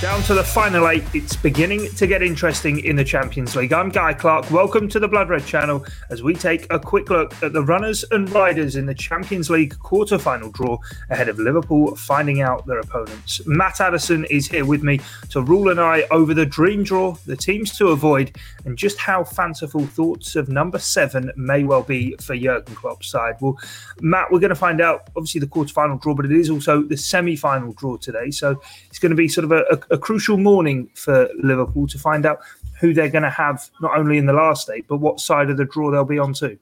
Down to the final eight, it's beginning to get interesting in the Champions League. I'm Guy Clark. Welcome to the Blood Red channel as we take a quick look at the runners and riders in the Champions League quarter-final draw ahead of Liverpool finding out their opponents. Matt Addison is here with me to rule an eye over the dream draw, the teams to avoid, and just how fanciful thoughts of number seven may well be for Jurgen Klopp's side. Well, Matt, we're going to find out obviously the quarter-final draw, but it is also the semi-final draw today, so it's going to be sort of a, a a crucial morning for Liverpool to find out who they're going to have not only in the last eight, but what side of the draw they'll be on too.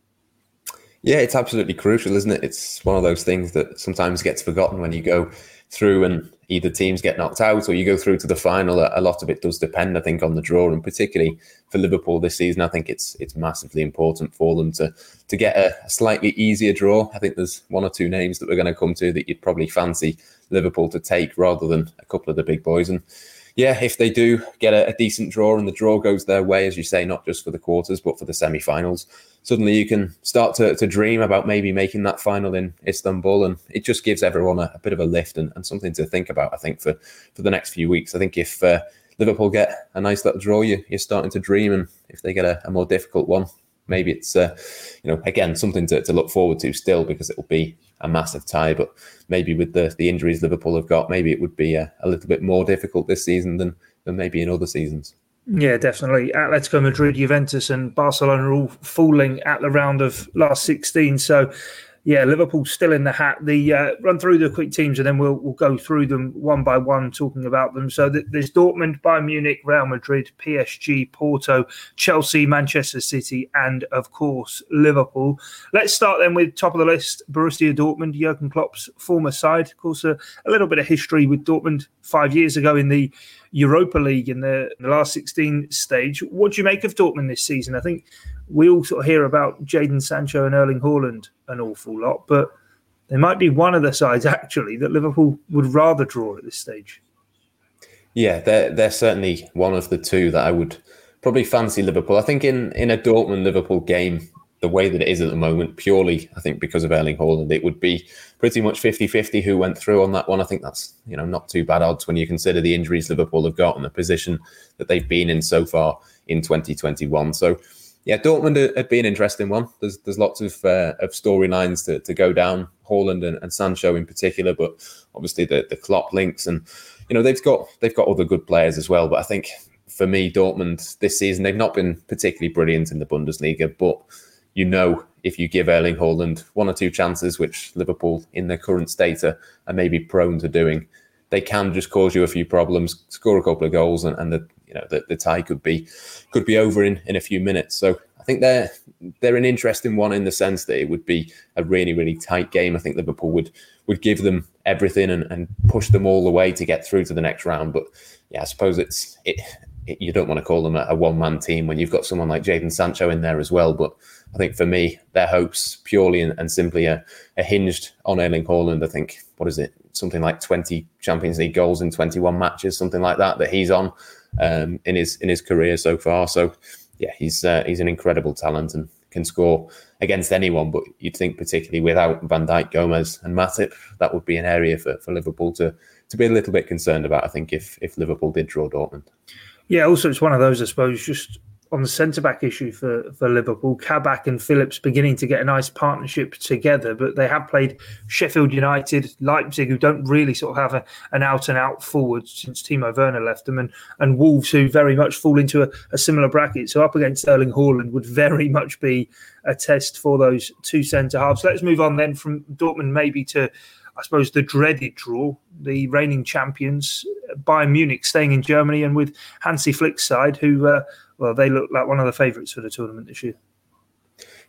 Yeah, it's absolutely crucial, isn't it? It's one of those things that sometimes gets forgotten when you go through and either teams get knocked out or you go through to the final. A lot of it does depend, I think, on the draw, and particularly for Liverpool this season, I think it's it's massively important for them to to get a, a slightly easier draw. I think there's one or two names that we're going to come to that you'd probably fancy Liverpool to take rather than a couple of the big boys. And yeah, if they do get a, a decent draw and the draw goes their way, as you say, not just for the quarters but for the semi-finals, suddenly you can start to, to dream about maybe making that final in Istanbul, and it just gives everyone a, a bit of a lift and, and, something to think about. I think for for the next few weeks, I think if uh, Liverpool get a nice little draw, you, you're starting to dream, and if they get a, a more difficult one, maybe it's uh, you know again something to, to look forward to still because it will be a massive tie. But maybe with the the injuries Liverpool have got, maybe it would be a, a little bit more difficult this season than than maybe in other seasons. Yeah, definitely. Atletico Madrid, Juventus, and Barcelona are all falling at the round of last 16. So yeah, Liverpool still in the hat. The uh, run through the quick teams and then we'll we'll go through them one by one, talking about them. So there's Dortmund, Bayern Munich, Real Madrid, PSG, Porto, Chelsea, Manchester City, and of course Liverpool. Let's start then with top of the list, Borussia Dortmund, Jurgen Klopp's former side. Of course, a, a little bit of history with Dortmund five years ago in the Europa League in the, in the last 16 stage. What do you make of Dortmund this season? I think we all sort of hear about Jadon Sancho and Erling Haaland an awful lot, but there might be one of the sides actually that Liverpool would rather draw at this stage. Yeah, they're they're certainly one of the two that I would probably fancy Liverpool. I think in in a Dortmund Liverpool game, the way that it is at the moment, purely I think because of Erling Haaland, it would be pretty much 50-50 who went through on that one. I think that's you know not too bad odds when you consider the injuries Liverpool have got and the position that they've been in so far in 2021. So yeah, Dortmund had been an interesting one. There's there's lots of uh, of storylines to, to go down, Haaland and, and Sancho in particular, but obviously the the Klopp links and you know they've got they've got other good players as well. But I think for me, Dortmund this season they've not been particularly brilliant in the Bundesliga, but you know if you give Erling Haaland one or two chances, which Liverpool in their current state are, are maybe prone to doing, they can just cause you a few problems, score a couple of goals, and, and the you know the, the tie could be could be over in in a few minutes. So I think they're they're an interesting one in the sense that it would be a really really tight game. I think Liverpool would would give them everything and, and push them all the way to get through to the next round. But yeah, I suppose it's it. it you don't want to call them a, a one man team when you've got someone like Jadon Sancho in there as well. But I think for me, their hopes purely and, and simply are, are, hinged on Erling Haaland. I think what is it, something like twenty Champions League goals in twenty one matches, something like that that he's on um, in his in his career so far. So yeah, he's uh, he's an incredible talent and can score against anyone. But you'd think particularly without Van Dijk, Gomez, and Matip, that would be an area for, for Liverpool to to be a little bit concerned about. I think if if Liverpool did draw Dortmund. Yeah, also it's one of those, I suppose, just on the centre back issue for, for Liverpool, Kabak and Phillips beginning to get a nice partnership together, but they have played Sheffield United, Leipzig, who don't really sort of have a, an out and out forward since Timo Werner left them, and, and Wolves, who very much fall into a, a similar bracket. So up against Erling Haaland would very much be a test for those two centre halves. Let's move on then from Dortmund maybe to I suppose, the dreaded draw, the reigning champions, Bayern Munich staying in Germany, and with Hansi Flick's side, who uh, well, they look like one of the favourites for the tournament this year.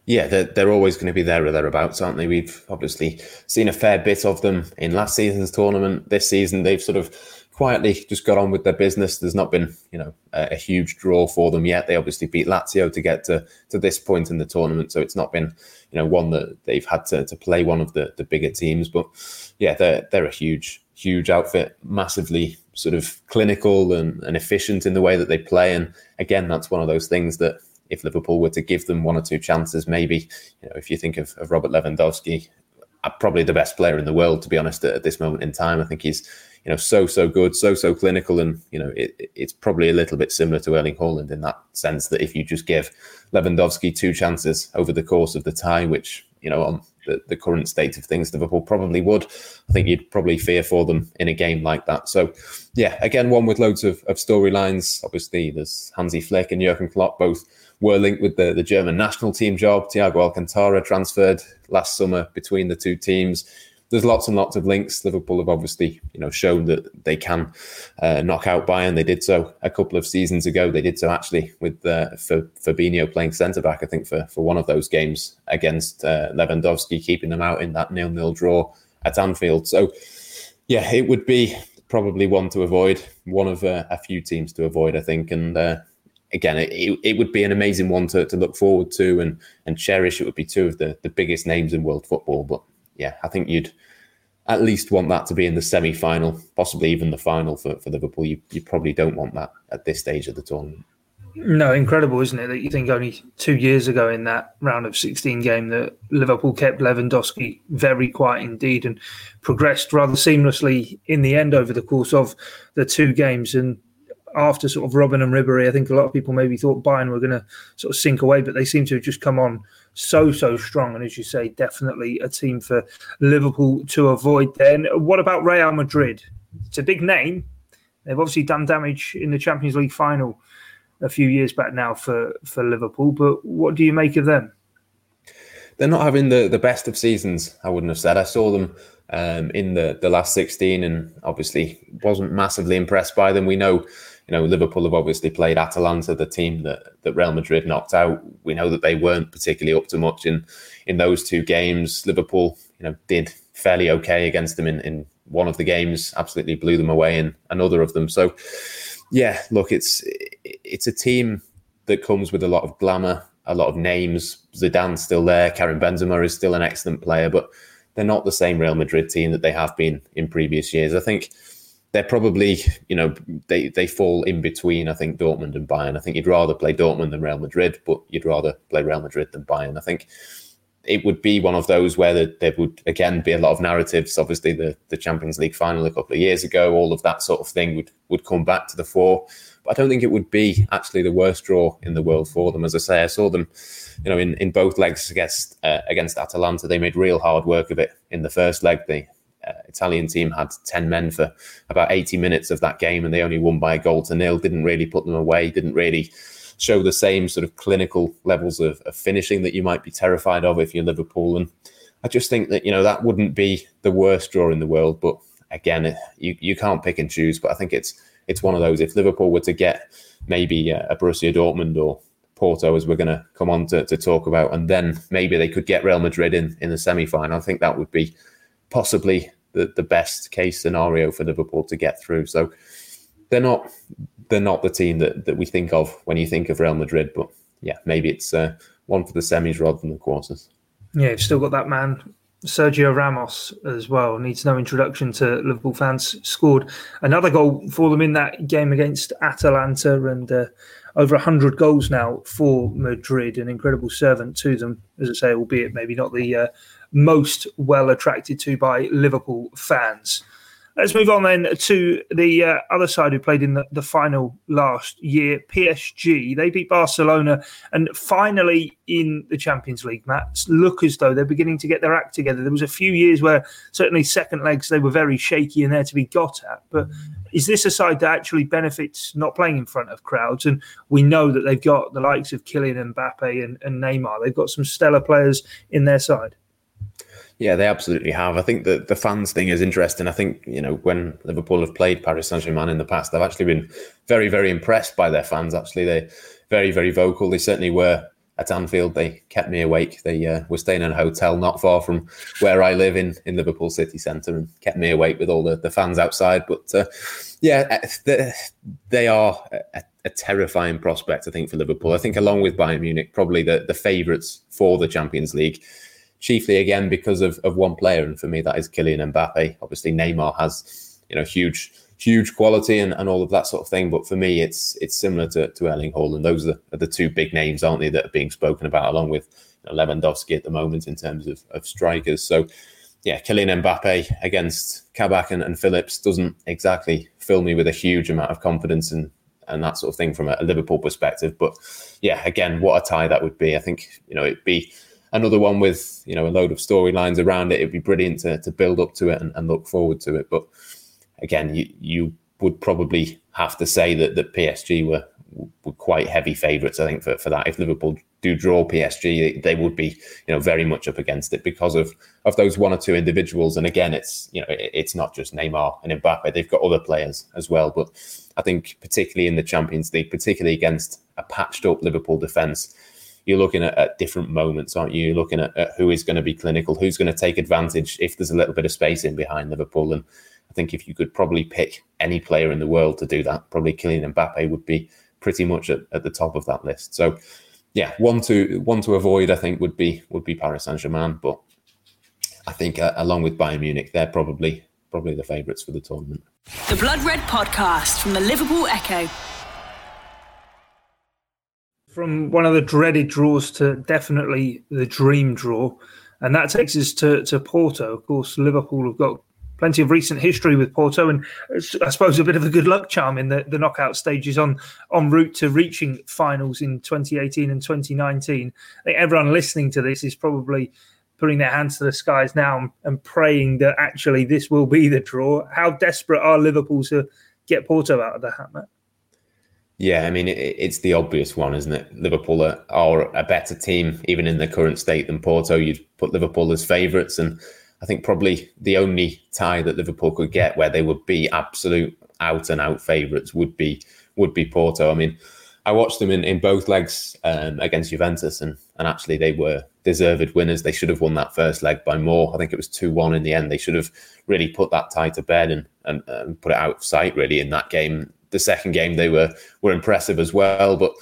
Yeah, they're, they're always going to be there or thereabouts, aren't they? We've obviously seen a fair bit of them in last season's tournament. This season, they've sort of quietly just got on with their business. There's not been, you know, a, a, huge draw for them yet. They obviously beat Lazio to get to, to this point in the tournament, so it's not been, you know, one that they've had to, to play one of the, the bigger teams. But yeah, they're they're a huge huge outfit, massively sort of clinical and, and efficient in the way that they play. And again, that's one of those things that if Liverpool were to give them one or two chances, maybe you know if you think of, of Robert Lewandowski, uh, probably the best player in the world to be honest at, at this moment in time. I think he's you know so so good, so so clinical, and you know it, it's probably a little bit similar to Erling Haaland in that sense that if you just give Lewandowski two chances over the course of the tie, which you know on the, the current state of things, Liverpool probably would. I think you'd probably fear for them in a game like that. So, yeah, again, one with loads of, of storylines. Obviously, there's Hansi Flick and Jurgen Klopp both were linked with the, the German national team job. Thiago Alcantara transferred last summer between the two teams there's lots and lots of links. Liverpool have obviously, you know, shown that they can uh, knock out Bayern. They did so a couple of seasons ago. They did so actually with uh, for Fabinho playing centre back. I think for for one of those games against uh, Lewandowski, keeping them out in that nil nil draw at Anfield. So, yeah, it would be probably one to avoid, one of uh, a few teams to avoid, I think, and. Uh, again, it, it would be an amazing one to, to look forward to and and cherish. It would be two of the, the biggest names in world football, but yeah, I think you'd at least want that to be in the semi final, possibly even the final for, for Liverpool. You, you probably don't want that at this stage of the tournament. No, incredible, isn't it? That you think only two years ago in that round of 16 game that Liverpool kept Lewandowski very quiet indeed and progressed rather seamlessly in the end over the course of the two games. And after sort of Robben and Ribery, I think a lot of people maybe thought Bayern were going to sort of sink away, but they seem to have just come on so so strong. And as you say, definitely a team for Liverpool to avoid. Then, what about Real Madrid? It's a big name. They've obviously done damage in the Champions League final a few years back now for for Liverpool. But what do you make of them? They're not having the the best of seasons. I wouldn't have said. I saw them um, in the the last sixteen, and obviously wasn't massively impressed by them. We know you know, Liverpool have obviously played Atalanta, the team that, that Real Madrid knocked out. We know that they weren't particularly up to much in in those two games. Liverpool, you know, did fairly okay against them in, in one of the games, absolutely blew them away in another of them. So, yeah, look, it's it's a team that comes with a lot of glamour, a lot of names. Zidane's still there. Karim Benzema is still an excellent player, but they're not the same Real Madrid team that they have been in previous years. I think they're probably, you know, they, they fall in between, I think, Dortmund and Bayern. I think you'd rather play Dortmund than Real Madrid, but you'd rather play Real Madrid than Bayern. I think it would be one of those where the, there would, again, be a lot of narratives. Obviously, the, the Champions League final a couple of years ago, all of that sort of thing would, would come back to the fore. But I don't think it would be actually the worst draw in the world for them. As I say, I saw them, you know, in, in both legs against uh, against Atalanta. They made real hard work of it in the first leg. They uh, Italian team had 10 men for about 80 minutes of that game and they only won by a goal to nil. Didn't really put them away, didn't really show the same sort of clinical levels of, of finishing that you might be terrified of if you're Liverpool. And I just think that, you know, that wouldn't be the worst draw in the world. But again, you, you can't pick and choose. But I think it's it's one of those. If Liverpool were to get maybe a Borussia Dortmund or Porto, as we're going to come on to, to talk about, and then maybe they could get Real Madrid in in the semi final, I think that would be possibly the, the best case scenario for Liverpool to get through. So they're not they're not the team that, that we think of when you think of Real Madrid. But yeah, maybe it's uh, one for the semis rather than the quarters. Yeah, you've still got that man Sergio Ramos as well needs no introduction to Liverpool fans. Scored another goal for them in that game against Atalanta, and uh, over hundred goals now for Madrid. An incredible servant to them, as I say, albeit maybe not the uh, most well attracted to by Liverpool fans. Let's move on then to the uh, other side who played in the, the final last year, PSG. They beat Barcelona and finally in the Champions League match look as though they're beginning to get their act together. There was a few years where certainly second legs they were very shaky and there to be got at. But is this a side that actually benefits not playing in front of crowds? And we know that they've got the likes of Kylian Mbappe and, and Neymar. They've got some stellar players in their side. Yeah, they absolutely have. I think that the fans thing is interesting. I think, you know, when Liverpool have played Paris Saint Germain in the past, they've actually been very, very impressed by their fans. Actually, they're very, very vocal. They certainly were at Anfield. They kept me awake. They uh, were staying in a hotel not far from where I live in, in Liverpool city centre and kept me awake with all the, the fans outside. But uh, yeah, they, they are a, a, terrifying prospect, I think, for Liverpool. I think, along with Bayern Munich, probably the, the favourites for the Champions League chiefly again because of, of one player. And for me, that is Kylian Mbappe. Obviously, Neymar has, you know, huge huge quality and, and all of that sort of thing. But for me, it's it's similar to, to Erling Haaland. Those are, are the two big names, aren't they, that are being spoken about, along with you know, Lewandowski at the moment in terms of, of strikers. So, yeah, Kylian Mbappe against Kabak and, and Phillips doesn't exactly fill me with a huge amount of confidence and and that sort of thing from a Liverpool perspective. But yeah, again, what a tie that would be. I think you know it'd be another one with you know a load of storylines around it. It'd be brilliant to, to build up to it and, and look forward to it. But again, you you would probably have to say that that PSG were were quite heavy favourites. I think for, for that. If Liverpool do draw PSG, they would be you know very much up against it because of of those one or two individuals. And again, it's you know it's not just Neymar and Mbappe; they've got other players as well. But I think particularly in the Champions League, particularly against a patched up Liverpool defence, you're looking at, at, different moments, aren't you? You're looking at, at who is going to be clinical, who's going to take advantage if there's a little bit of space in behind Liverpool. And I think if you could probably pick any player in the world to do that, probably Kylian Mbappe would be pretty much at, at the top of that list. So yeah, one to one to avoid, I think, would be would be Paris Saint Germain. But I think uh, along with Bayern Munich, they're probably probably the favourites for the tournament. The Blood Red Podcast from the Liverpool Echo. From one of the dreaded draws to definitely the dream draw, and that takes us to, to Porto. Of course, Liverpool have got plenty of recent history with Porto, and I suppose a bit of a good luck charm in the, the knockout stages on on route to reaching finals in 2018 and 2019. I think everyone listening to this is probably putting their hands to the skies now and praying that actually this will be the draw. How desperate are Liverpool to get Porto out of the hat, Matt? Yeah, I mean, it, it's the obvious one, isn't it? Liverpool are, are, a better team, even in the current state, than Porto. You'd put Liverpool as favourites, and I think probably the only tie that Liverpool could get where they would be absolute out and out favourites would be would be Porto. I mean, I watched them in, in both legs um, against Juventus, and and actually they were deserved winners. They should have won that first leg by more. I think it was two one in the end. They should have really put that tie to bed and, and, and put it out of sight really in that game. The second game they were were impressive as well, but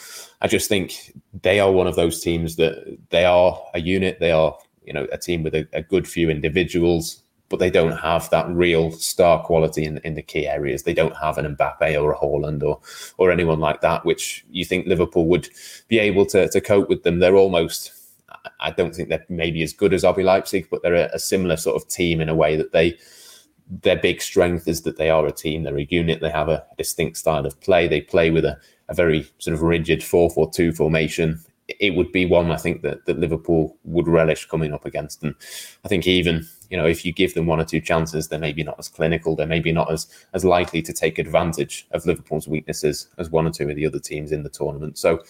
I just think they are one of those teams that they are a unit. They are you know a team with a, a good few individuals, but they don't have that real star quality in, in the key areas. They don't have an Mbappe or a Haaland or or anyone like that, which you think Liverpool would be able to to cope with them. They're almost I don't think they're maybe as good as RB Leipzig, but they're a, a, similar sort of team in a way that they their big strength is that they are a team, they're a unit, they have a distinct style of play. They play with a, a very sort of rigid 4 4 2 formation it would be one I think that, that Liverpool would relish coming up against. And I think even, you know, if you give them one or two chances, they're maybe not as clinical, they're maybe not as as likely to take advantage of Liverpool's weaknesses as one or two of the other teams in the tournament. So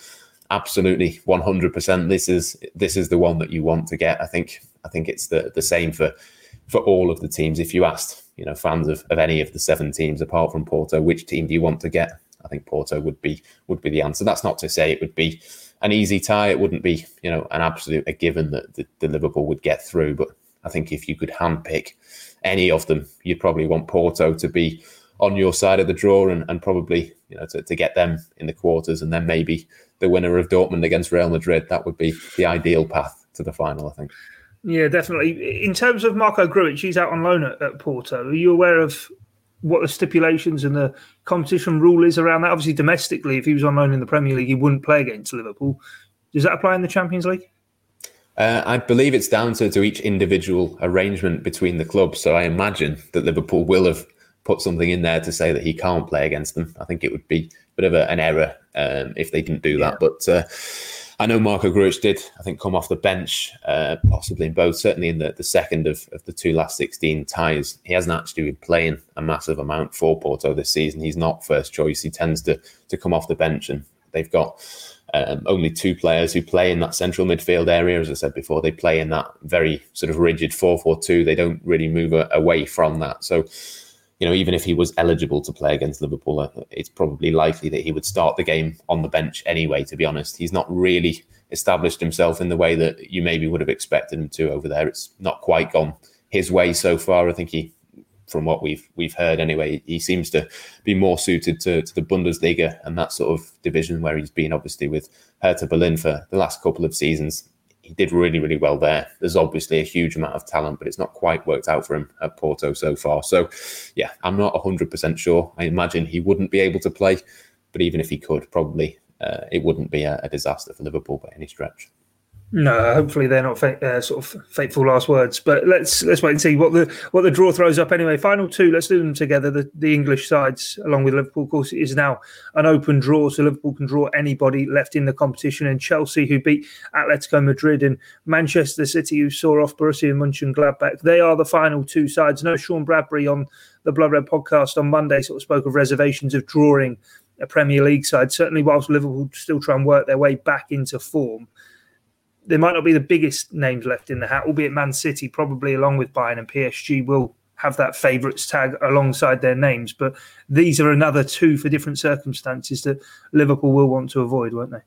absolutely 100% this is this is the one that you want to get. I think I think it's the the same for for all of the teams. If you asked, you know, fans of, of any of the seven teams apart from Porto, which team do you want to get? I think Porto would be would be the answer. That's not to say it would be an easy tie. It wouldn't be, you know, an absolute a given that the, the Liverpool would get through. But I think if you could handpick any of them, you'd probably want Porto to be on your side of the draw and, and probably, you know, to, to get them in the quarters and then maybe the winner of Dortmund against Real Madrid. That would be the ideal path to the final, I think. Yeah, definitely. In terms of Marko Grujic, he's out on loan at, at Porto. Are you aware of what the stipulations and the competition rule is around that. Obviously, domestically, if he was on loan in the Premier League, he wouldn't play against Liverpool. Does that apply in the Champions League? Uh, I believe it's down to, to each individual arrangement between the clubs. So I imagine that Liverpool will have put something in there to say that he can't play against them. I think it would be a bit of a, an error um, if they didn't do that. But uh, I know Marko Grujic did, I think, come off the bench, uh, possibly in both, certainly in the, the second of, of the two last 16 ties. He hasn't actually been playing a massive amount for Porto this season. He's not first choice. He tends to, to come off the bench, and they've got um, only two players who play in that central midfield area. As I said before, they play in that very sort of rigid 4 4 2. They don't really move away from that. So, you know, even if he was eligible to play against Liverpool, uh, it's probably likely that he would start the game on the bench anyway, to be honest. He's not really established himself in the way that you maybe would have expected him to over there. It's not quite gone his way so far. I think he, from what we've we've heard anyway, he seems to be more suited to, to the Bundesliga and that sort of division where he's been obviously with Hertha Berlin for the last couple of seasons he did really, really well there. There's obviously a huge amount of talent, but it's not quite worked out for him at Porto so far. So, yeah, I'm not 100% sure. I imagine he wouldn't be able to play, but even if he could, probably uh, it wouldn't be a, a disaster for Liverpool by any stretch. No, hopefully they're not uh, sort of fateful last words. But let's let's wait and see what the what the draw throws up. Anyway, final two. Let's do them together. The, the English sides, along with Liverpool, of course, is now an open draw, so Liverpool can draw anybody left in the competition. And Chelsea, who beat Atletico Madrid, and Manchester City, who saw off Borussia Mönchengladbach, they are the final two sides. No, Sean Bradbury on the Blood Red podcast on Monday sort of spoke of reservations of drawing a Premier League side. Certainly, whilst Liverpool still try and work their way back into form there might not be the biggest names left in the hat, albeit Man City probably along with Bayern and PSG will have that favourites tag alongside their names. But these are another two for different circumstances that Liverpool will want to avoid, won't they?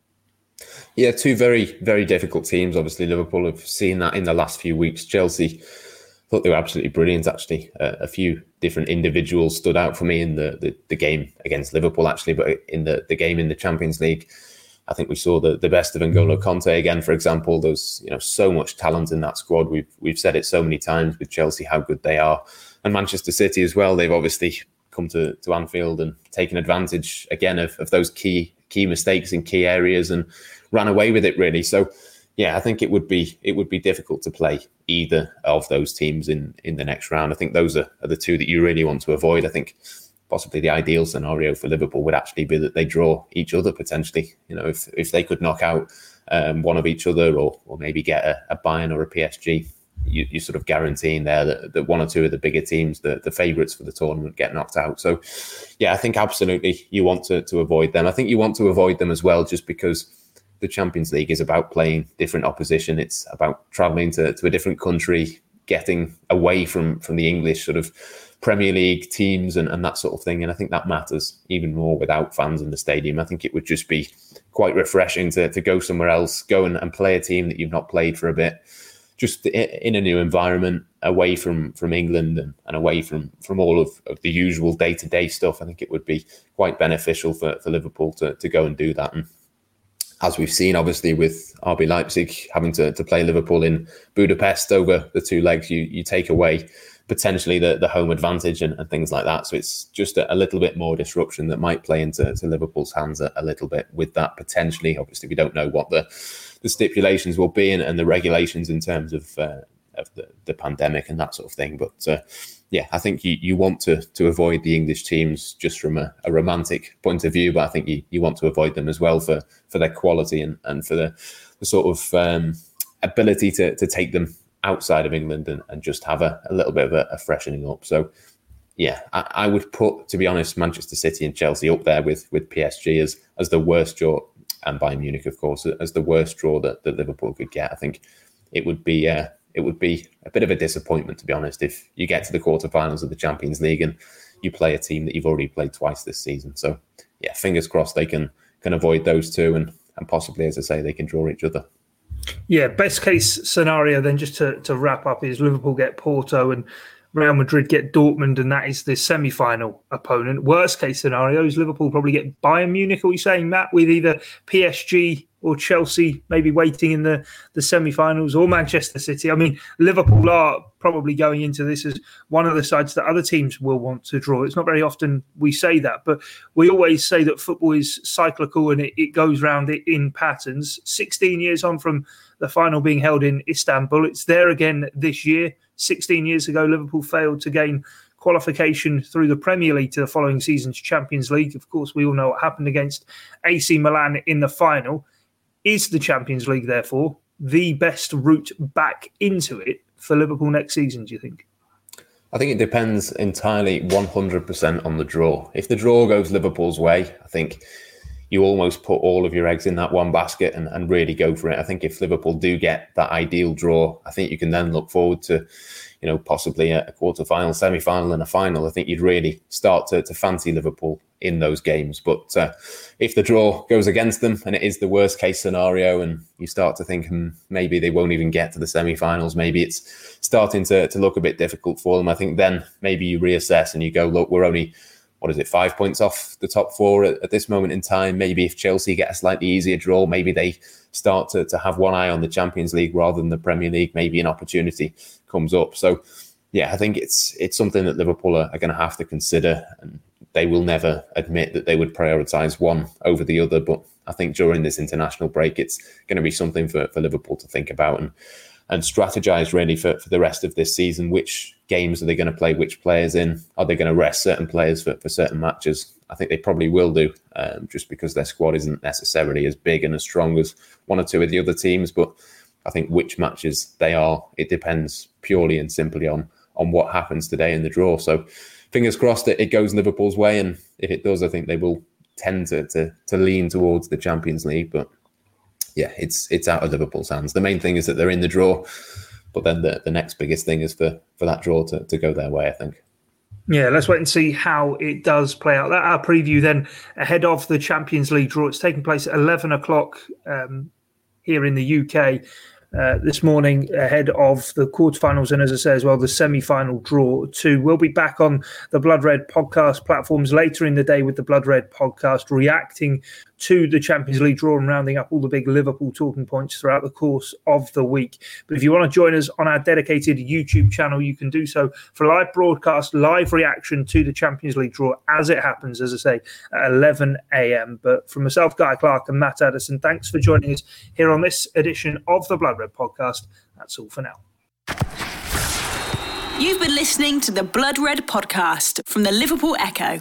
Yeah, two very, very difficult teams. Obviously, Liverpool have seen that in the last few weeks. Chelsea thought they were absolutely brilliant, actually. Uh, a few different individuals stood out for me in the, the, the, game against Liverpool, actually, but in the, the game in the Champions League. I think we saw the, the best of N'Golo Kante again, for example. There's you know so much talent in that squad. We've we've said it so many times with Chelsea how good they are, and Manchester City as well. They've obviously come to, to Anfield and taken advantage again of, of those key key mistakes in key areas and ran away with it really. So yeah, I think it would be it would be difficult to play either of those teams in in the next round. I think those are, are the two that you really want to avoid. I think possibly the ideal scenario for Liverpool would actually be that they draw each other potentially. You know, if if they could knock out um, one of each other, or or maybe get a, a Bayern or a PSG, you, you're sort of guaranteeing there that, that one or two of the bigger teams, the, the favourites for the tournament, get knocked out. So, yeah, I think absolutely you want to, to avoid them. I think you want to avoid them as well, just because the Champions League is about playing different opposition. It's about travelling to, to a different country, getting away from from the English sort of Premier League teams and, and that sort of thing. And I think that matters even more without fans in the stadium. I think it would just be quite refreshing to, to go somewhere else, go and, and play a team that you've not played for a bit, just in a new environment, away from from England and, and away from from all of, of the usual day to day stuff. I think it would be quite beneficial for, for Liverpool to, to go and do that. And as we've seen, obviously, with RB Leipzig having to, to play Liverpool in Budapest over the two legs, you you take away potentially the, the home advantage and, and things like that. So it's just a, a, little bit more disruption that might play into to Liverpool's hands a, a, little bit with that potentially. Obviously, we don't know what the, the stipulations will be and, and the regulations in terms of uh, of the, the pandemic and that sort of thing. But uh, yeah, I think you, you want to to avoid the English teams just from a, a, romantic point of view, but I think you, you want to avoid them as well for for their quality and, and for the, the sort of um, ability to to take them outside of England and, and just have a, a little bit of a, a freshening up. So, yeah, I, I, would put, to be honest, Manchester City and Chelsea up there with with PSG as as the worst draw, and Bayern Munich, of course, as the worst draw that, that Liverpool could get. I think it would be uh, it would be a bit of a disappointment, to be honest, if you get to the quarterfinals of the Champions League and you play a team that you've already played twice this season. So, yeah, fingers crossed they can can avoid those two and and possibly, as I say, they can draw each other. Yeah, best case scenario then just to, to wrap up is Liverpool get Porto and Real Madrid get Dortmund, and that is the semi final opponent. Worst case scenario is Liverpool probably get Bayern Munich. Are we saying, that with either PSG or Chelsea maybe waiting in the, the semi finals or Manchester City? I mean, Liverpool are probably going into this as one of the sides that other teams will want to draw. It's not very often we say that, but we always say that football is cyclical and it, it goes round in patterns. 16 years on from the final being held in Istanbul, it's there again this year. 16 years ago, Liverpool failed to gain qualification through the Premier League to the following season's Champions League. Of course, we all know what happened against AC Milan in the final. Is the Champions League, therefore, the best route back into it for Liverpool next season, do you think? I think it depends entirely 100% on the draw. If the draw goes Liverpool's way, I think you almost put all of your eggs in that one basket and, and really go for it. I think if Liverpool do get that ideal draw, I think you can then look forward to, you know, possibly a, quarter final, semi final, and a final. I think you'd really start to, to fancy Liverpool in those games. But uh, if the draw goes against them and it is the worst case scenario, and you start to think hmm, maybe they won't even get to the semi finals, maybe it's starting to, to look a bit difficult for them, I think then maybe you reassess and you go, look, we're only what is it, five points off the top four at, at, this moment in time. Maybe if Chelsea get a slightly easier draw, maybe they start to, to have one eye on the Champions League rather than the Premier League. Maybe an opportunity comes up. So, yeah, I think it's it's something that Liverpool are, are going to have to consider, and they will never admit that they would prioritise one over the other. But I think during this international break, it's going to be something for, for Liverpool to think about and and strategize really for, for the rest of this season. Which games are they going to play? Which players in? Are they going to rest certain players for, for certain matches? I think they probably will do, um, just because their squad isn't necessarily as big and as strong as one or two of the other teams. But I think which matches they are, it depends purely and simply on on what happens today in the draw. So fingers crossed that it goes Liverpool's way, and if it does, I think they will tend to to, to lean towards the Champions League. But yeah, it's it's out of Liverpool's hands. The main thing is that they're in the draw, but then the, the next biggest thing is for for that draw to, to go their way. I think. Yeah, let's wait and see how it does play out. That our preview then ahead of the Champions League draw. It's taking place at eleven o'clock um, here in the UK uh, this morning ahead of the quarterfinals and, as I say as well, the semi-final draw too. We'll be back on the Blood Red podcast platforms later in the day with the Blood Red podcast, reacting to the Champions League draw and rounding up all the big Liverpool talking points throughout the course of the week. But if you want to join us on our dedicated YouTube channel, you can do so for live broadcast, live reaction to the Champions League draw as it happens, as I say, at 11 a.m. But from myself, Guy Clark, and Matt Addison, thanks for joining us here on this edition of the Blood Red podcast. That's all for now. You've been listening to the Blood Red podcast from the Liverpool Echo.